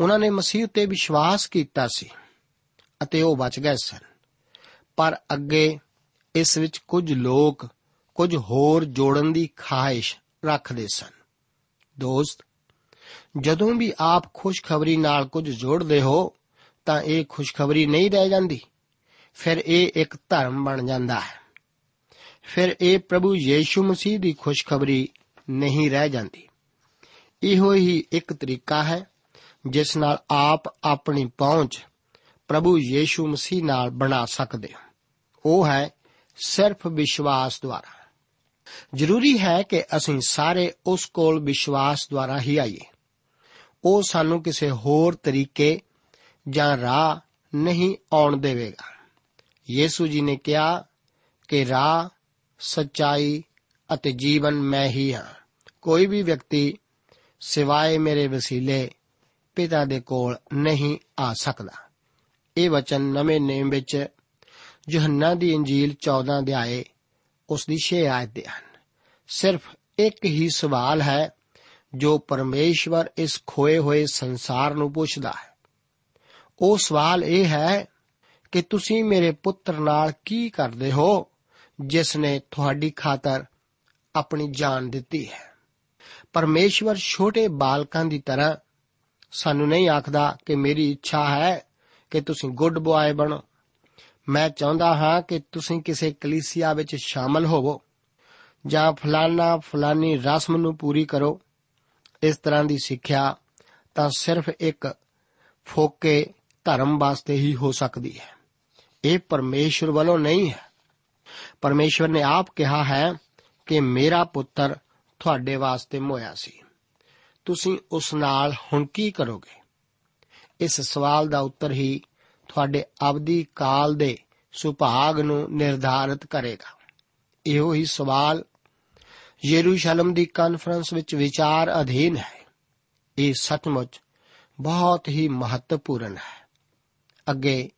ਉਹਨਾਂ ਨੇ ਮਸੀਹ ਉੱਤੇ ਵਿਸ਼ਵਾਸ ਕੀਤਾ ਸੀ ਅਤੇ ਉਹ ਬਚ ਗਏ ਸਨ ਪਰ ਅੱਗੇ ਇਸ ਵਿੱਚ ਕੁਝ ਲੋਕ ਕੁਝ ਹੋਰ ਜੋੜਨ ਦੀ ਖਾਹਿਸ਼ ਰੱਖਦੇ ਸਨ ਦੋਸਤ ਜਦੋਂ ਵੀ ਆਪ ਖੁਸ਼ਖਬਰੀ ਨਾਲ ਕੁਝ ਜੋੜਦੇ ਹੋ ਤਾਂ ਇਹ ਖੁਸ਼ਖਬਰੀ ਨਹੀਂ ਰਹਿ ਜਾਂਦੀ। ਫਿਰ ਇਹ ਇੱਕ ਧਰਮ ਬਣ ਜਾਂਦਾ ਹੈ। ਫਿਰ ਇਹ ਪ੍ਰਭੂ ਯੀਸ਼ੂ ਮਸੀਹ ਦੀ ਖੁਸ਼ਖਬਰੀ ਨਹੀਂ ਰਹਿ ਜਾਂਦੀ। ਇਹੋ ਹੀ ਇੱਕ ਤਰੀਕਾ ਹੈ, ਜਿਸ ਨਾਲ ਆਪ ਆਪਣੀ ਪਹੁੰਚ ਪ੍ਰਭੂ ਯੀਸ਼ੂ ਮਸੀਹ ਨਾਲ ਬਣਾ ਸਕਦੇ ਹੋ। ਉਹ ਹੈ ਸਿਰਫ ਵਿਸ਼ਵਾਸ ਦੁਆਰਾ। ਜ਼ਰੂਰੀ ਹੈ ਕਿ ਅਸੀਂ ਸਾਰੇ ਉਸ ਕੋਲ ਵਿਸ਼ਵਾਸ ਦੁਆਰਾ ਹੀ ਆਈਏ। ਉਹ ਸਾਨੂੰ ਕਿਸੇ ਹੋਰ ਤਰੀਕੇ ਜਾਂ ਰਾਹ ਨਹੀਂ ਆਉਣ ਦੇਵੇਗਾ। ਯੀਸੂ ਜੀ ਨੇ ਕਿਹਾ ਕਿ ਰਾਹ ਸਚਾਈ ਅਤੇ ਜੀਵਨ ਮੈਂ ਹੀ ਹਾਂ। ਕੋਈ ਵੀ ਵਿਅਕਤੀ ਸਿਵਾਏ ਮੇਰੇ ਵਸੀਲੇ ਪਿਤਾ ਦੇ ਕੋਲ ਨਹੀਂ ਆ ਸਕਦਾ। ਇਹ ਵਚਨ ਨਵੇਂ ਨੇਮ ਵਿੱਚ ਯੋਹੰਨਾ ਦੀ ਇੰਜੀਲ 14 ਅਧਿਆਏ ਉਸ ਦੀ 6 ਆਇਤ ਦੇ ਹਨ। ਸਿਰਫ ਇੱਕ ਹੀ ਸਵਾਲ ਹੈ ਜੋ ਪਰਮੇਸ਼ਵਰ ਇਸ ਖੋਏ ਹੋਏ ਸੰਸਾਰ ਨੂੰ ਪੁੱਛਦਾ ਹੈ। ਉਹ ਸਵਾਲ ਇਹ ਹੈ ਕਿ ਤੁਸੀਂ ਮੇਰੇ ਪੁੱਤਰ ਨਾਲ ਕੀ ਕਰਦੇ ਹੋ, ਜਿਸ ਨੇ ਤੁਹਾਡੀ ਖਾਤਰ ਆਪਣੀ ਜਾਨ ਦਿੱਤੀ ਹੈ। ਪਰਮੇਸ਼ਵਰ ਛੋਟੇ ਬਾਲਕਾਂ ਦੀ ਤਰ੍ਹਾਂ ਸਾਨੂੰ ਨਹੀਂ ਆਖਦਾ ਕਿ ਮੇਰੀ ਇੱਛਾ ਹੈ ਕਿ ਤੁਸੀਂ ਗੁੱਡ ਬੁਆਏ ਬਣੋ। ਮੈਂ ਚਾਹੁੰਦਾ ਹਾਂ ਕਿ ਤੁਸੀਂ ਕਿਸੇ ਕਲੀਸਿਆ ਵਿੱਚ ਸ਼ਾਮਲ ਹੋਵੋ ਜਾਂ ਫਲਾਨਾ ਫਲਾਨੀ ਰਸਮ ਨੂੰ ਪੂਰੀ ਕਰੋ। ਇਸ ਤਰ੍ਹਾਂ ਦੀ ਸਿੱਖਿਆ ਤਾਂ ਸਿਰਫ ਇੱਕ ਫੋਕੇ ਧਰਮ ਵਾਸਤੇ ਹੀ ਹੋ ਸਕਦੀ ਹੈ। ਇਹ ਪਰਮੇਸ਼ਵਰ ਵੱਲੋਂ ਨਹੀਂ ਹੈ। ਪਰਮੇਸ਼ਵਰ ਨੇ ਆਪ ਕਿਹਾ ਹੈ ਕਿ ਮੇਰਾ ਪੁੱਤਰ ਤੁਹਾਡੇ ਵਾਸਤੇ ਮੋਇਆ ਸੀ। ਤੁਸੀਂ ਉਸ ਨਾਲ ਹੁਣ ਕੀ ਕਰੋਗੇ? ਇਸ ਸਵਾਲ ਦਾ ਉੱਤਰ ਹੀ ਤੁਹਾਡੇ ਅਵਧੀ ਕਾਲ ਦੇ ਸੁਭਾਗ ਨੂੰ ਨਿਰਧਾਰਿਤ ਕਰੇਗਾ। ਇਹੋ ਹੀ ਸਵਾਲ ਯਰੂਸ਼ਲਮ ਦੀ ਕਾਨਫਰੰਸ ਵਿੱਚ ਵਿਚਾਰ ਅਧੀਨ ਹੈ। ਇਹ ਸੱਚਮੁੱਚ ਬਹੁਤ ਹੀ ਮਹੱਤਵਪੂਰਨ ਹੈ। ਅੱਗੇ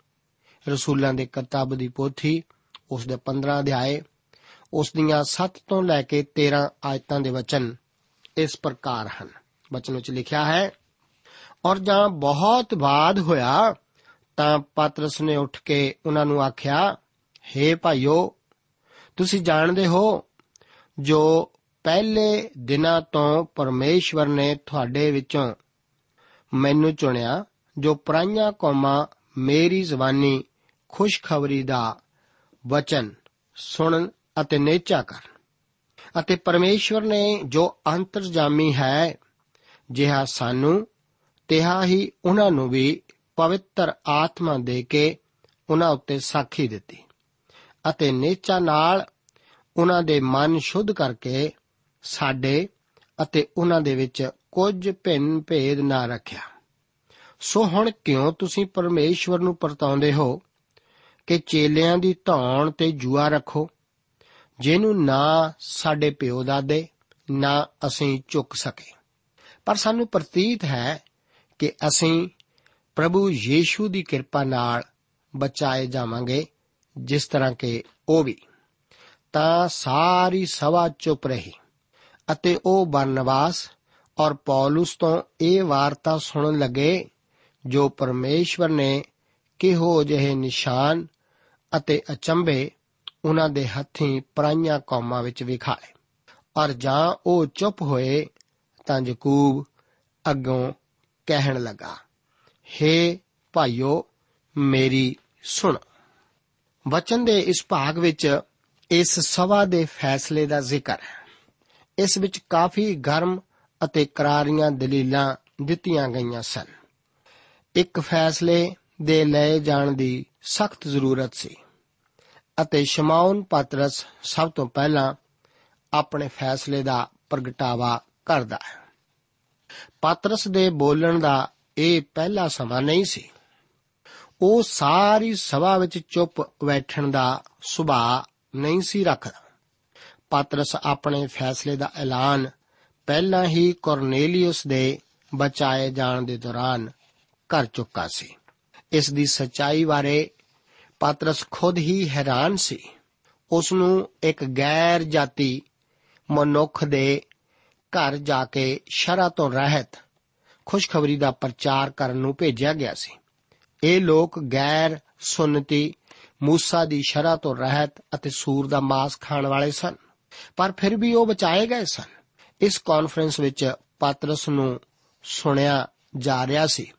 ਰਸੂਲਾਂ ਦੇ ਕਿਤਾਬ ਦੀ ਪੋਥੀ, ਉਸ ਦੇ 15 ਅਧਿਆਏ, ਉਸ ਦੀਆਂ 7 ਤੋਂ ਲੈ ਕੇ 13 ਆਇਤਾਂ ਦੇ ਵਚਨ ਇਸ ਪ੍ਰਕਾਰ ਹਨ। ਵਚਨ ਵਿੱਚ ਲਿਖਿਆ ਹੈ, ਔਰ ਜਾਂ ਬਹੁਤ ਬਾਦ ਹੋਇਆ, ਤਾਂ ਪਤਰਸ ਨੇ ਉੱਠ ਕੇ ਉਹਨਾਂ ਨੂੰ ਆਖਿਆ हे ਭਾਈਓ, ਤੁਸੀਂ ਜਾਣਦੇ ਹੋ, ਜੋ ਪਹਿਲੇ ਦਿਨਾਂ ਤੋਂ ਪਰਮੇਸ਼ਵਰ ਨੇ ਤੁਹਾਡੇ ਵਿੱਚੋਂ ਮੈਨੂੰ ਚੁਣਿਆ, ਜੋ ਪਰਾਈਆਂ ਕੌਮਾਂ ਮੇਰੀ ਜ਼ਬਾਨੀ ਖੁਸ਼ਖਬਰੀ ਦਾ ਵਚਨ ਸੁਣਨ ਅਤੇ ਨੇਚਾ ਕਰਨ। ਅਤੇ ਪਰਮੇਸ਼ਵਰ ਨੇ ਜੋ ਅੰਤਰਜਾਮੀ ਹੈ, ਜਿਹਾ ਸਾਨੂੰ, ਤਿਹਾ ਹੀ ਉਹਨਾਂ ਨੂੰ ਵੀ ਪਵਿੱਤਰ ਆਤਮਾ ਦੇ ਕੇ ਉਹਨਾਂ ਉੱਤੇ ਸਾਖੀ ਦਿੱਤੀ। ਅਤੇ ਨੇਚਾ ਨਾਲ ਉਹਨਾਂ ਦੇ ਮਨ ਸ਼ੁੱਧ ਕਰਕੇ ਸਾਡੇ ਅਤੇ ਉਹਨਾਂ ਦੇ ਵਿੱਚ ਕੁਝ ਭਿੰਨ ਭੇਦ ਨਾ ਰੱਖਿਆ। ਸੋ ਹੁਣ ਕਿਉਂ ਤੁਸੀਂ ਪਰਮੇਸ਼ਵਰ ਨੂੰ ਪਰਤਾਉਂਦੇ ਹੋ ਕਿ ਚੇਲਿਆਂ ਦੀ ਧੌਣ ਤੇ ਜੂਆ ਰੱਖੋ? ਜਿਹਨੂੰ ਨਾ ਸਾਡੇ ਪਿਓ ਦਾਦੇ, ਨਾ ਅਸੀਂ ਚੁੱਕ ਸਕੇ। ਪਰ ਸਾਨੂੰ ਪ੍ਰਤੀਤ ਹੈ ਕਿ ਅਸੀਂ ਪ੍ਰਭੂ ਯੀਸ਼ੂ ਦੀ ਕਿਰਪਾ ਨਾਲ ਬਚਾਏ ਜਾਵਾਂਗੇ, ਜਿਸ ਤਰ੍ਹਾਂ ਕਿ ਉਹ ਵੀ। ਤਾਂ ਸਾਰੀ ਸਭਾ ਚੁੱਪ ਰਹੀ ਅਤੇ ਉਹ ਬਰਨਵਾਸ ਔਰ ਪੌਲਸ ਤੋਂ ਇਹ ਵਾਰਤਾ ਸੁਣਨ ਲੱਗੇ ਜੋ ਪਰਮੇਸ਼ਵਰ ਨੇ ਕਿਹੋ ਜਿਹੇ ਨਿਸ਼ਾਨ ਅਤੇ ਅਚੰਭੇ ਉਹਨਾਂ ਦੇ ਹੱਥੀਂ ਪਰਾਈਆਂ ਕੌਮਾਂ ਵਿੱਚ ਵਿਖਾਏ। ਔਰ ਜਾਂ ਉਹ ਚੁੱਪ ਹੋਏ ਤਾਂ ਯਕੂਬ ਅੱਗੋਂ ਕਹਿਣ ਲੱਗਾ हे ਭਾਈਓ, ਮੇਰੀ ਸੁਣ। ਵਚਨ ਦੇ ਇਸ ਭਾਗ ਵਿੱਚ ਇਸ ਸਭਾ ਦੇ ਫੈਸਲੇ ਦਾ ਜ਼ਿਕਰ ਹੈ। ਇਸ ਵਿੱਚ ਕਾਫੀ ਗਰਮ ਅਤੇ ਕਰਾਰੀਆਂ ਦਲੀਲਾਂ ਦਿੱਤੀਆਂ ਗਈਆਂ ਸਨ। ਇੱਕ ਫੈਸਲੇ ਦੇ ਲਏ ਜਾਣ ਦੀ ਸਖਤ ਜ਼ਰੂਰਤ ਸੀ ਅਤੇ ਸ਼ਮਾਉਨ ਪਾਤਰਸ ਸਭ ਤੋਂ ਪਹਿਲਾਂ ਆਪਣੇ ਫੈਸਲੇ ਦਾ ਪ੍ਰਗਟਾਵਾ ਕਰਦਾ ਹੈ। ਪਾਤਰਸ ਦੇ ਬੋਲਣ ਦਾ ਇਹ ਪਹਿਲਾ ਸਮਾਂ ਨਹੀਂ ਸੀ। ਉਹ ਸਾਰੀ ਸਭਾ ਵਿੱਚ ਚੁੱਪ ਬੈਠਣ ਦਾ ਸੁਭਾਅ ਨਹੀਂ ਸੀ ਰੱਖਦਾ। ਪਾਤਰਸ ਆਪਣੇ ਫੈਸਲੇ ਦਾ ਐਲਾਨ ਪਹਿਲਾਂ ਹੀ ਕੋਰਨੇਲੀਅਸ ਦੇ ਬਚਾਏ ਜਾਣ ਦੇ ਦੌਰਾਨ ਕਰ ਚੁੱਕਾ ਸੀ। ਇਸ ਦੀ ਸਚਾਈ ਬਾਰੇ ਪਾਤਰਸ ਖੁਦ ਹੀ ਹੈਰਾਨ ਸੀ। ਉਸ ਨੂੰ ਇੱਕ ਗੈਰ ਜਾਤੀ ਮਨੁੱਖ ਦੇ ਘਰ ਜਾ ਕੇ ਸ਼ਰਾ ਤੋਂ ਰਹਿਤ ਖੁਸ਼ਖਬਰੀ ਦਾ ਪ੍ਰਚਾਰ ਕਰਨ ਨੂੰ ਭੇਜਿਆ ਗਿਆ ਸੀ। ਇਹ ਲੋਕ ਗੈਰ ਸੁਨਤੀ ਮੂਸਾ ਦੀ ਸ਼ਰਾ ਤੋਂ ਰਹਿਤ ਅਤੇ ਸੂਰ ਦਾ ਮਾਸ ਖਾਣ ਵਾਲੇ ਸਨ। ਪਰ ਫਿਰ ਵੀ ਉਹ ਬਚਾਏ ਗਏ ਸਨ। ਇਸ ਕਾਨਫਰੰਸ ਵਿੱਚ ਪਾਤਰਸ ਨੂੰ ਸੁਣਿਆ ਜਾ ਰਿਹਾ ਸੀ।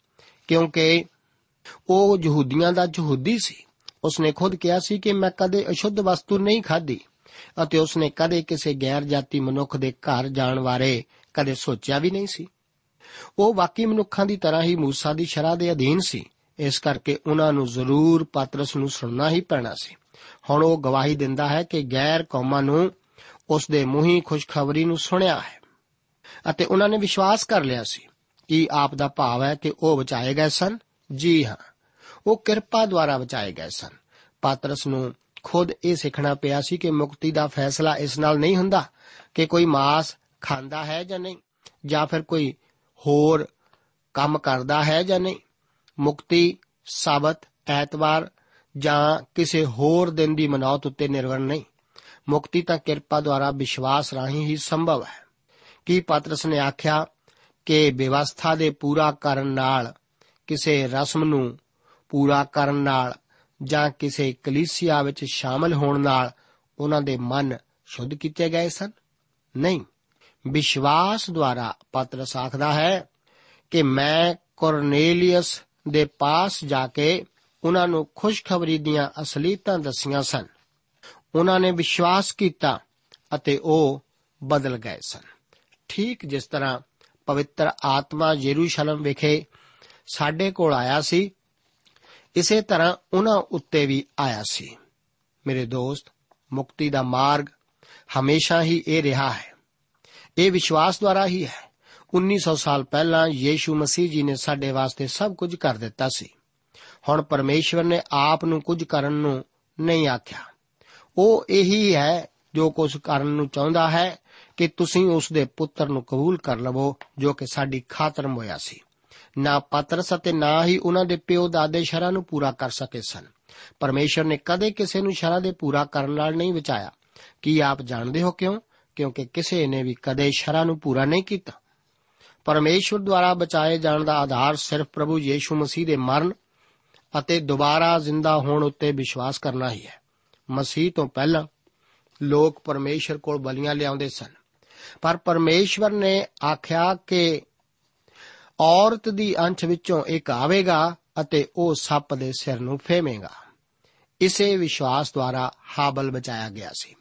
ਕਿਉਂਕਿ ਉਹ ਯਹੂਦੀਆਂ ਦਾ ਯਹੂਦੀ ਸੀ। ਉਸਨੇ ਖੁਦ ਕਿਹਾ ਸੀ ਕਿ ਮੈਂ ਕਦੇ ਅਸ਼ੁੱਧ ਵਸਤੂ ਨਹੀਂ ਖਾਧੀ ਅਤੇ ਉਸਨੇ ਕਦੇ ਕਿਸੇ ਗੈਰ ਜਾਤੀ ਮਨੁੱਖ ਦੇ ਘਰ ਜਾਣ ਬਾਰੇ ਕਦੇ ਸੋਚਿਆ ਵੀ ਨਹੀਂ ਸੀ। ਉਹ ਬਾਕੀ ਮਨੁੱਖਾਂ ਦੀ ਤਰ੍ਹਾਂ ਹੀ ਮੂਸਾ ਦੀ ਸ਼ਰਾ ਦੇ ਅਧੀਨ ਸੀ। ਇਸ ਕਰਕੇ ਉਹਨਾਂ ਨੂੰ ਜ਼ਰੂਰ ਪਾਤਰਸ ਨੂੰ ਸੁਣਨਾ ਹੀ ਪੈਣਾ ਸੀ। ਹੁਣ ਉਹ ਗਵਾਹੀ ਦਿੰਦਾ ਹੈ ਕਿ ਗੈਰ ਕੌਮਾਂ ਨੂੰ ਉਸ ਦੇ ਮੂੰਹੀ ਖੁਸ਼ਖਬਰੀ ਨੂੰ ਸੁਣਿਆ ਹੈ ਅਤੇ ਉਹਨਾਂ ਨੇ ਵਿਸ਼ਵਾਸ ਕਰ ਲਿਆ ਸੀ। ਕਿ ਆਪ ਦਾ ਭਾਵ ਹੈ ਕਿ ਉਹ ਬਚਾਏ ਗਏ ਸਨ? ਜੀ ਹਾਂ। ਉਹ ਕਿਰਪਾ ਦੁਆਰਾ ਬਚਾਏ ਗਏ ਸਨ। ਪਾਤਰਸ ਨੂੰ ਖੁਦ ਇਹ ਸਿੱਖਣਾ ਪਿਆ ਸੀ ਕਿ ਮੁਕਤੀ ਦਾ ਫੈਸਲਾ ਇਸ ਨਾਲ ਨਹੀਂ ਹੁੰਦਾ ਕਿ ਕੋਈ ਮਾਸ ਖਾਂਦਾ ਹੈ ਜਾਂ ਨਹੀਂ, ਜਾਂ ਫਿਰ ਕੋਈ ਹੋਰ ਕੰਮ ਕਰਦਾ ਹੈ ਜਾਂ ਨਹੀਂ। ਮੁਕਤੀ ਸਾਬਤ ਐਤਵਾਰ ਜਾਂ ਕਿਸੇ ਹੋਰ ਦਿਨ ਦੀ ਮਨੌਤ ਉੱਤੇ ਨਿਰਭਰ ਨਹੀਂ। ਮੁਕਤੀ ਤਾਂ ਕਿਰਪਾ ਦੁਆਰਾ ਵਿਸ਼ਵਾਸ ਰਾਹੀਂ ਹੀ ਸੰਭਵ ਹੈ। ਕੀ ਪਾਤਰਸ ਨੇ ਆਖਿਆ ਕਿ ਵਿਵਸਥਾ ਦੇ ਪੂਰਾ ਕਰਨ ਨਾਲ ਕਿਸੇ ਰਸਮ ਨੂੰ ਪੂਰਾ ਕਰਨ ਨਾਲ ਜਾਂ ਕਿਸੇ ਕਲੀਸਿਆ ਵਿੱਚ ਸ਼ਾਮਲ ਹੋਣ ਨਾਲ ਉਹਨਾਂ ਦੇ ਮਨ ਸ਼ੁੱਧ ਕੀਤੇ ਗਏ ਸਨ? ਨਹੀਂ। ਵਿਸ਼ਵਾਸ ਦੁਆਰਾ ਪਾਤਰਸ ਆਖਦਾ ਹੈ ਕਿ ਮੈਂ ਕੋਰਨੇਲੀਅਸ ਦੇ ਪਾਸ ਜਾ ਕੇ ਉਹਨਾਂ ਨੂੰ ਖੁਸ਼ਖਬਰੀ ਦੀਆਂ ਅਸਲੀਤਾਂ ਦੱਸੀਆਂ ਸਨ। ਉਹਨਾਂ ਨੇ ਵਿਸ਼ਵਾਸ ਕੀਤਾ ਅਤੇ ਉਹ ਬਦਲ ਗਏ ਸਨ। ਠੀਕ ਜਿਸ ਤਰ੍ਹਾਂ ਪਵਿੱਤਰ ਆਤਮਾ ਯਰੂਸ਼ਲਮ ਵਿਖੇ ਸਾਡੇ ਕੋਲ ਆਇਆ ਸੀ। ਇਸੇ ਤਰ੍ਹਾਂ ਉਹਨਾਂ ਉੱਤੇ ਵੀ ਆਇਆ ਸੀ। ਮੇਰੇ ਦੋਸਤ, ਮੁਕਤੀ ਦਾ ਮਾਰਗ ਹਮੇਸ਼ਾ ਹੀ ਇਹ ਰਿਹਾ ਹੈ। ਇਹ ਵਿਸ਼ਵਾਸ ਦੁਆਰਾ ਹੀ ਹੈ। 1900 ਸਾਲ ਪਹਿਲਾਂ ਯੀਸ਼ੂ ਮਸੀਹ ਜੀ ਨੇ ਸਾਡੇ ਵਾਸਤੇ ਸਭ ਕੁਝ ਕਰ ਦਿੱਤਾ ਸੀ। ਹੁਣ ਪਰਮੇਸ਼ਵਰ ਨੇ ਆਪ ਨੂੰ ਕੁਝ ਕਰਨ ਨੂੰ ਨਹੀਂ ਆਖਿਆ। ਉਹ ਇਹੀ ਹੈ ਜੋ ਕੁਝ ਕਰਨ ਨੂੰ ਚਾਹੁੰਦਾ ਹੈ। ਕਿ ਤੁਸੀਂ ਉਸ ਦੇ ਪੁੱਤਰ ਨੂੰ ਕਬੂਲ ਕਰ ਲਵੋ, ਜੋ ਕਿ ਸਾਡੀ ਖਾਤਰ ਹੋਇਆ ਸੀ। ਨਾ ਪਤਰਸ ਅਤੇ ਨਾ ਹੀ ਉਹਨਾਂ ਦੇ ਪਿਓ ਦਾਦੇ ਸ਼ਰਾਂ ਨੂੰ ਪੂਰਾ ਕਰ ਸਕੇ ਸਨ। ਪਰਮੇਸ਼ਰ ਨੇ ਕਦੇ ਕਿਸੇ ਨੂੰ ਸ਼ਰਾਂ ਦੇ ਪੂਰਾ ਕਰਨ ਨਾਲ ਨਹੀਂ ਬਚਾਇਆ। ਕੀ ਆਪ ਜਾਣਦੇ ਹੋ ਕਿਉਂ? ਕਿਉਂਕਿ ਕਿਸੇ ਨੇ ਵੀ ਕਦੇ ਸ਼ਰਾਂ ਨੂੰ ਪੂਰਾ ਨਹੀਂ ਕੀਤਾ। ਪਰਮੇਸ਼ਵਰ ਦੁਆਰਾ ਬਚਾਏ ਜਾਣ ਦਾ ਆਧਾਰ ਸਿਰਫ ਪ੍ਰਭੂ ਯੀਸ਼ੂ ਮਸੀਹ ਦੇ ਮਰਨ ਅਤੇ ਦੁਬਾਰਾ ਜ਼ਿੰਦਾ ਹੋਣ ਉੱਤੇ ਵਿਸ਼ਵਾਸ ਕਰਨਾ ਹੀ ਹੈ। ਮਸੀਹ ਤੋਂ ਪਹਿਲਾਂ ਲੋਕ ਪਰਮੇਸ਼ਰ ਕੋਲ ਬਲੀਆਂ ਲਿਆਉਂਦੇ ਸਨ। ਪਰ ਪਰਮੇਸ਼ਵਰ ਨੇ ਆਖਿਆ ਕਿ ਔਰਤ ਦੀ ਅੰਸ਼ ਵਿੱਚੋਂ ਇੱਕ ਆਵੇਗਾ ਅਤੇ ਉਹ ਸੱਪ ਦੇ ਸਿਰ ਨੂੰ ਫੇਵੇਗਾ। ਇਸੇ ਵਿਸ਼ਵਾਸ ਦੁਆਰਾ ਹਾਬਲ ਬਚਾਇਆ ਗਿਆ ਸੀ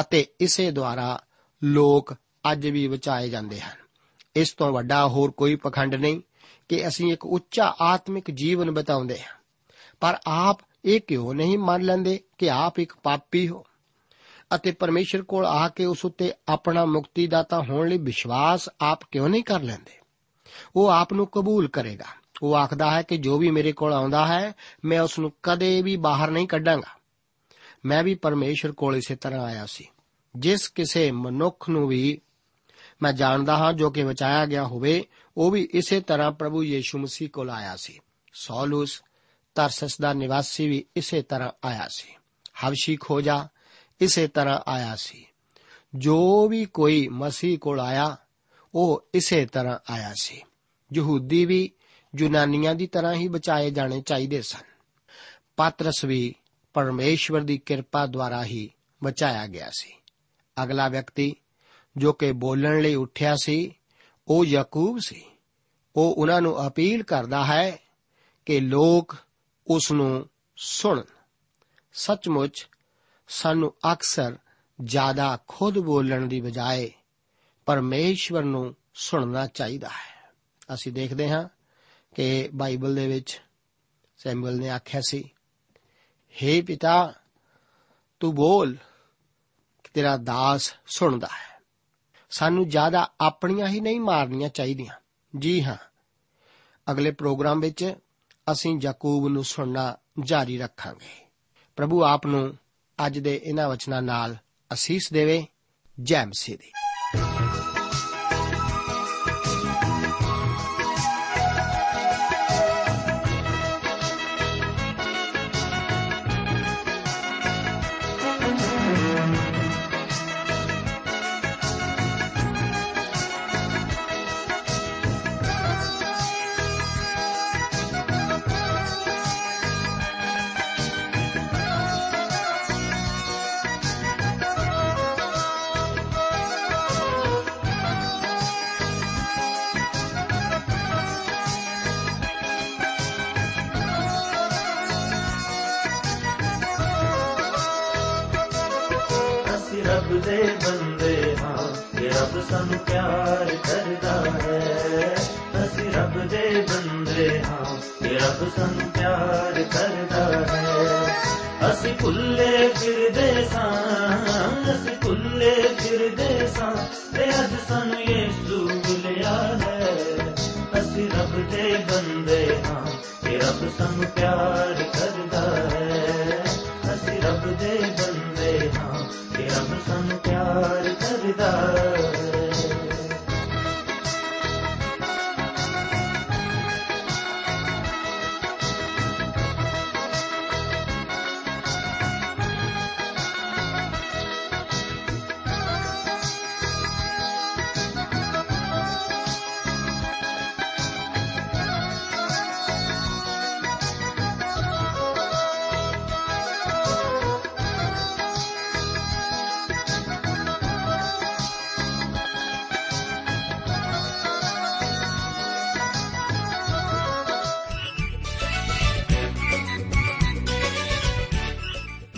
ਅਤੇ ਇਸੇ ਦੁਆਰਾ ਲੋਕ ਅੱਜ ਵੀ ਬਚਾਏ ਜਾਂਦੇ ਹਨ। ਇਸ ਤੋਂ ਵੱਡਾ ਹੋਰ ਕੋਈ ਪਖੰਡ ਨਹੀਂ ਕਿ ਅਸੀਂ ਇੱਕ ਉੱਚਾ ਆਤਮਿਕ ਜੀਵਨ ਬਤਾਉਂਦੇ ਹਾਂ। ਪਰ ਆਪ ਇਹ ਕਿਉਂ ਨਹੀਂ ਮੰਨ ਲੈਂਦੇ ਕਿ ਆਪ ਇੱਕ ਪਾਪੀ ਹੋ? ਅਤੇ ਪਰਮੇਸ਼ਰ ਕੋਲ ਆ ਕੇ ਉਸ ਉੱਤੇ ਆਪਣਾ ਮੁਕਤੀ ਦਾਤਾ ਹੋਣ ਲਈ ਵਿਸ਼ਵਾਸ ਆਪ ਕਿਉਂ ਨਹੀਂ ਕਰ ਲੈਂਦੇ? ਉਹ ਆਪ ਨੂੰ ਕਬੂਲ ਕਰੇਗਾ। ਉਹ ਆਖਦਾ ਹੈ ਕਿ ਜੋ ਵੀ ਮੇਰੇ ਕੋਲ ਆਉਂਦਾ ਹੈ, ਮੈਂ ਉਸ ਨੂੰ ਕਦੇ ਵੀ ਬਾਹਰ ਨਹੀਂ ਕੱਢਾਂਗਾ। ਮੈਂ ਵੀ ਪਰਮੇਸ਼ਰ ਕੋਲ ਇਸੇ ਤਰ੍ਹਾਂ ਆਇਆ ਸੀ। ਜਿਸ ਕਿਸੇ ਮਨੁੱਖ ਨੂੰ ਵੀ ਮੈਂ ਜਾਣਦਾ ਹਾਂ, ਜੋ ਕਿ ਬਚਾਇਆ ਗਿਆ ਹੋਵੇ, ਉਹ ਵੀ ਇਸੇ ਤਰ੍ਹਾਂ ਪ੍ਰਭੂ ਯੀਸ਼ੂ ਮਸੀਹ ਕੋਲ ਆਇਆ ਸੀ। ਸੌਲੂਸ, ਤਰਸਸ ਦਾ ਨਿਵਾਸੀ ਵੀ ਇਸੇ ਤਰ੍ਹਾਂ ਆਇਆ ਸੀ। ਹਵਸ਼ੀ ਖੋਜਾ ਇਸੇ ਤਰ੍ਹਾਂ ਆਇਆ ਸੀ। ਜੋ ਵੀ ਕੋਈ ਮਸੀਹ ਕੋਲ ਆਇਆ, ਉਹ ਇਸੇ ਤਰ੍ਹਾਂ ਆਇਆ ਸੀ। ਯਹੂਦੀ ਵੀ ਯੂਨਾਨੀਆਂ ਦੀ ਤਰ੍ਹਾਂ ਹੀ ਬਚਾਏ ਜਾਣੇ ਚਾਹੀਦੇ ਸਨ। ਪਾਤਰਸ ਵੀ ਪਰਮੇਸ਼ਵਰ ਦੀ ਕਿਰਪਾ ਦੁਆਰਾ ਹੀ ਬਚਾਇਆ ਗਿਆ ਸੀ। ਅਗਲਾ ਵਿਅਕਤੀ ਜੋ ਕਿ ਬੋਲਣ ਲਈ ਉੱਠਿਆ ਸੀ, ਉਹ ਯਾਕੂਬ ਸੀ। ਉਹ ਉਹਨਾਂ ਨੂੰ ਅਪੀਲ ਕਰਦਾ ਹੈ ਕਿ ਲੋਕ ਉਸ ਨੂੰ ਸੁਣਨ। ਸੱਚਮੁੱਚ ਸਾਨੂੰ ਅਕਸਰ ਜ਼ਿਆਦਾ ਖੁਦ ਬੋਲਣ ਦੀ ਬਜਾਏ ਪਰਮੇਸ਼ਵਰ ਨੂੰ ਸੁਣਨਾ ਚਾਹੀਦਾ ਹੈ। ਅਸੀਂ ਦੇਖਦੇ ਹਾਂ ਕਿ ਬਾਈਬਲ ਦੇ ਵਿੱਚ ਸੈਮੂਅਲ ਨੇ ਆਖਿਆ ਸੀ हे ਪਿਤਾ, ਤੂੰ ਬੋਲ ਕਿ ਤੇਰਾ ਦਾਸ ਸੁਣਦਾ ਹੈ। ਸਾਨੂੰ ਜ਼ਿਆਦਾ ਆਪਣੀਆਂ ਹੀ ਨਹੀਂ ਮਾਰਨੀਆਂ ਚਾਹੀਦੀਆਂ। ਜੀ ਹਾਂ, ਅਗਲੇ ਪ੍ਰੋਗਰਾਮ ਵਿੱਚ ਅਸੀਂ ਯਾਕੂਬ ਨੂੰ ਸੁਣਨਾ ਜਾਰੀ ਰੱਖਾਂਗੇ। ਪ੍ਰਭੂ ਆਪ ਨੂੰ ਅੱਜ ਦੇ ਇਹਨਾਂ ਵਚਨਾਂ ਨਾਲ ਅਸੀਸ ਦੇਵੇ ਜੈ ਮਸੀਹ ਦੀ। ਰੱਬ ਦੇ ਬੰਦੇ ਹਾਂ ਤੇ ਰੱਬ ਸਾਨੂੰ ਪਿਆਰ ਕਰਦਾ ਹੈ। ਅਸੀਂ ਰੱਬ ਦੇ ਬੰਦੇ ਹਾਂ ਤੇ ਰੱਬ ਸਾਨੂੰ ਪਿਆਰ ਕਰਦਾ ਹੈ। ਅਸੀਂ ਭੁੱਲੇ ਫਿਰਦੇ ਸਾਂ, ਅਸੀਂ ਭੁੱਲੇ ਫਿਰਦੇ ਸਾਂ, ਤੇ ਅੱਜ ਸਾਨੂੰ ਯਿਸੂ ਮਿਲਿਆ ਹੈ। ਅਸੀਂ ਰੱਬ ਦੇ ਬੰਦੇ ਹਾਂ ਤੇ ਰੱਬ ਸਾਨੂੰ ਪਿਆਰ ਕਰਦਾ ਹੈ। ਅਸੀਂ ਰੱਬ ਦੇ